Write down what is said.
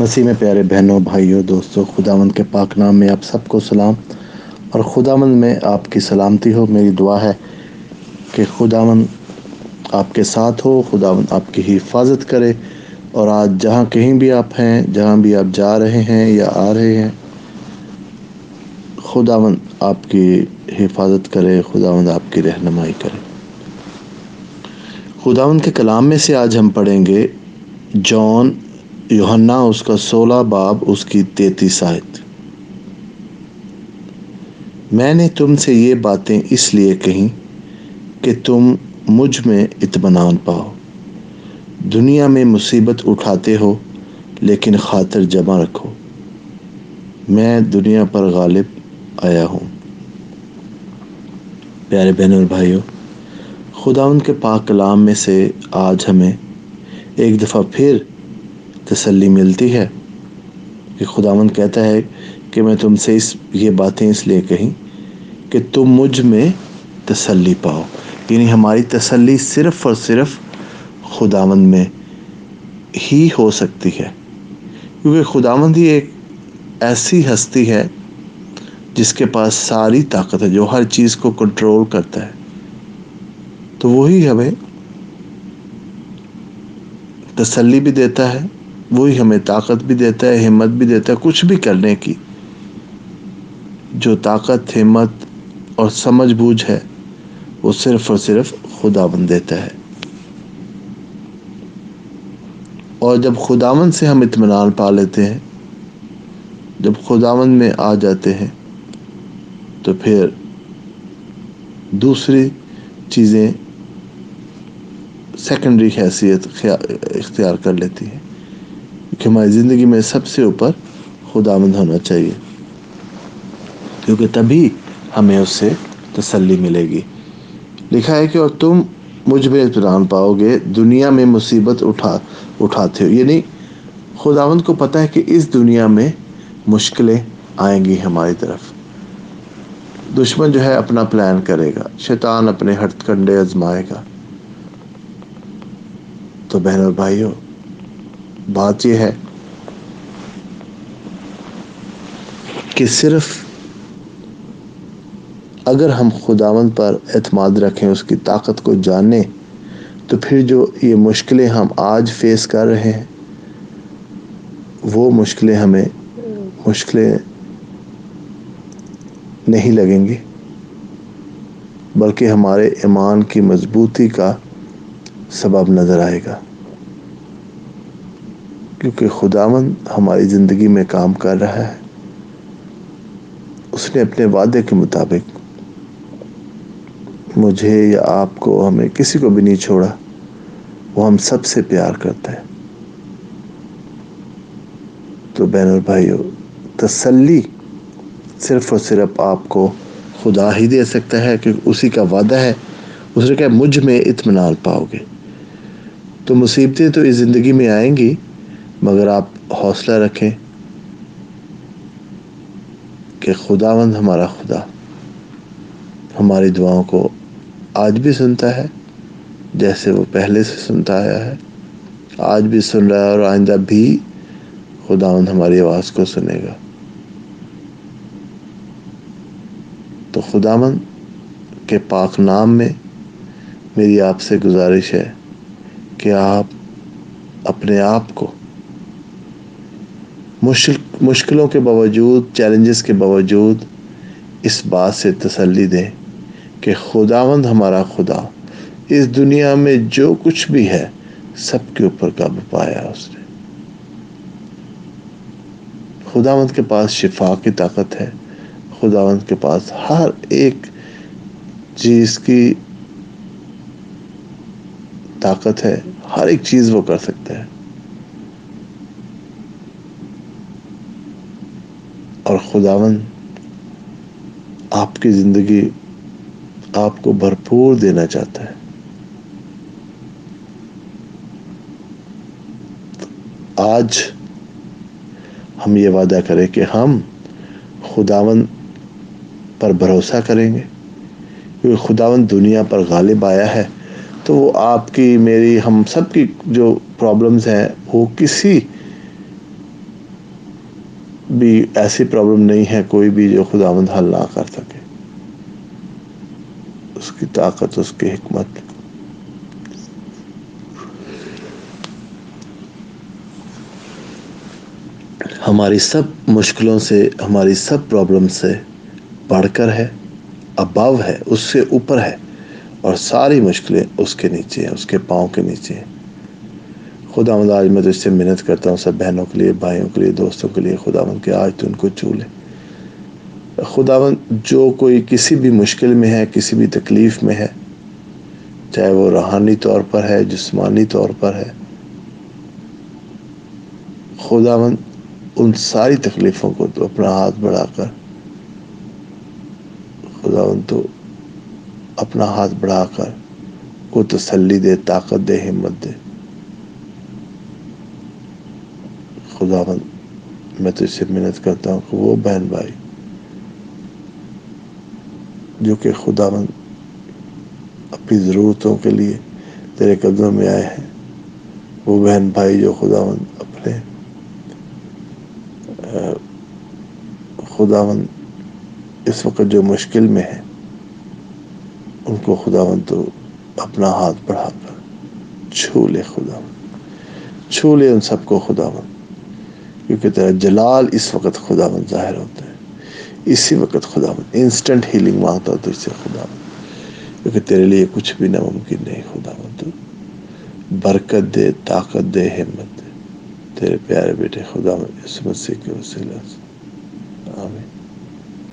مسیح میں پیارے بہنوں، بھائیوں، دوستوں، خداوند کے پاک نام میں آپ سب کو سلام۔ اور خداوند میں آپ کی سلامتی ہو، میری دعا ہے کہ خداوند آپ کے ساتھ ہو، خداوند آپ کی حفاظت کرے۔ اور آج جہاں کہیں بھی آپ ہیں، جہاں بھی آپ جا رہے ہیں یا آ رہے ہیں، خداوند آپ کی حفاظت کرے، خداوند آپ کی رہنمائی کرے۔ خداوند کے کلام میں سے آج ہم پڑھیں گے جون یوہنا اس کا سولہ باب اس کی تینتیس آیت۔ میں نے تم سے یہ باتیں اس لیے کہیں کہ تم مجھ میں اطمینان پاؤ۔ دنیا میں مصیبت اٹھاتے ہو، لیکن خاطر جمع رکھو۔ میں دنیا پر غالب آیا ہوں۔ پیارے بہن اور بھائیوں خدا ان کے پاک کلام میں سے آج ہمیں ایک دفعہ پھر تسلی ملتی ہے۔ کہ خداون کہتا ہے کہ میں تم سے اس یہ باتیں اس لیے کہیں کہ تم مجھ میں تسلی پاؤ۔ یعنی ہماری تسلی صرف اور صرف خداوند میں ہی ہو سکتی ہے۔ کیونکہ خداوند ہی ایک ایسی ہستی ہے جس کے پاس ساری طاقت ہے، جو ہر چیز کو کنٹرول کرتا ہے۔ تو وہی ہمیں تسلی بھی دیتا ہے وہی ہمیں طاقت بھی دیتا ہے، ہمت بھی دیتا ہے، کچھ بھی کرنے کی۔ جو طاقت، ہمت اور سمجھ بوجھ ہے، وہ صرف اور صرف خداون دیتا ہے۔ اور جب خداون سے ہم اطمینان پا لیتے ہیں، جب خداون میں آ جاتے ہیں، تو پھر دوسری چیزیں سیکنڈری حیثیت اختیار کر لیتی ہیں۔ کہ ہماری زندگی میں سب سے اوپر خدا مند ہونا چاہیے، کیونکہ تبھی ہمیں اس سے تسلی ملے گی۔ لکھا ہے کہ اور تم مجھ میں اطمینان پاؤ گے، دنیا میں مصیبت اٹھا، اٹھاتے ہو۔ یعنی خداوند کو پتہ ہے کہ اس دنیا میں مشکلیں آئیں گی ہماری طرف۔ دشمن جو ہے اپنا پلان کرے گا، شیطان اپنے ہٹ کنڈے آزمائے گا۔ تو بہن اور بھائیوں بات یہ ہے کہ صرف اگر ہم خداوند پر اعتماد رکھیں، اس کی طاقت کو جانیں، تو پھر جو یہ مشکلیں ہم آج فیس کر رہے ہیں، وہ مشکلیں ہمیں مشکلیں نہیں لگیں گی، بلکہ ہمارے ایمان کی مضبوطی کا سبب نظر آئے گا۔ کیونکہ خداون ہماری زندگی میں کام کر رہا ہے۔ اس نے اپنے وعدے کے مطابق مجھے یا آپ کو ہمیں کسی کو بھی نہیں چھوڑا، وہ ہم سب سے پیار کرتا ہے۔ تو بہن اور بھائیو، تسلی صرف اور صرف آپ کو خدا ہی دے سکتا ہے کہ اسی کا وعدہ ہے۔ اس نے کہا، مجھ میں اطمینان پاؤ گے۔ تو مصیبتیں تو اس زندگی میں آئیں گی مگر آپ حوصلہ رکھیں کہ خداوند ہمارا خدا ہماری دعاؤں کو آج بھی سنتا ہے، جیسے وہ پہلے سے سنتا آیا ہے، آج بھی سن رہا ہے اور آئندہ بھی خداوند ہماری آواز کو سنے گا۔ تو خداوند کے پاک نام میں میری آپ سے گزارش ہے کہ آپ اپنے آپ کو مشکلوں کے باوجود چیلنجز کے باوجود اس بات سے تسلی دیں کہ خداوند ہمارا خدا اس دنیا میں جو کچھ بھی ہے، سب کے اوپر قابو پایا اس نے۔ خداوند کے پاس شفا کی طاقت ہے۔ خداوند کے پاس ہر ایک چیز کی طاقت ہے۔ ہر ایک چیز وہ کر سکتا ہے۔ اور خداون آپ کی زندگی آپ کو بھرپور دینا چاہتا ہے۔ آج ہم یہ وعدہ کریں کہ ہم خداون پر بھروسہ کریں گے۔ کیونکہ خداون دنیا پر غالب آیا ہے، تو وہ آپ کی، میری، ہم سب کی جو پرابلمز ہیں، وہ کسی بھی ایسی پرابلم نہیں ہے کوئی بھی جو خداوند حل نہ کر سکے۔ اس کی طاقت، اس کی حکمت۔ ہماری سب مشکلوں سے، ہماری سب پرابلم سے بڑھ کر ہے ابو ہے، اس سے اوپر ہے اور ساری مشکلیں اس کے نیچے ہیں، اس کے پاؤں کے نیچے ہیں۔ خدا مند آج میں تو اس سے محنت کرتا ہوں، سب بہنوں کے لیے، بھائیوں کے لیے، دوستوں کے لیے۔ خدا مند کے آج تو ان کو چو لے خدا مند جو کوئی کسی بھی مشکل میں ہے، کسی بھی تکلیف میں ہے، چاہے وہ روحانی طور پر ہے، جسمانی طور پر ہے خدا مند ان ساری تکلیفوں کو تو اپنا ہاتھ بڑھا کر خدا ان تو اپنا ہاتھ بڑھا کر، کو تسلی دے، طاقت دے، ہمت دے۔ خدا میں تو اس سے محنت کرتا ہوں کہ وہ بہن بھائی جو کہ خدا اپنی ضرورتوں کے لیے تیرے قدموں میں آئے ہیں، وہ بہن بھائی جو خدا اپنے خدا اس وقت جو مشکل میں ہے، ان کو خدا تو اپنا ہاتھ بڑھا کر چھو لے خدا چھو لے ان سب کو خدا مند کیونکہ تیرا جلال اس وقت خدا مند ظاہر ہوتا ہے۔ اسی وقت خدا مند انسٹنٹ ہیلنگ مانگتا تو اس سے خدا مند۔ کیونکہ تیرے لیے کچھ بھی ناممکن نہیں خدا مند۔ تو برکت دے، طاقت دے، ہمت دے۔ تیرے پیارے بیٹے خدا مند، اس مسیح کے وسیلہ سے آمین۔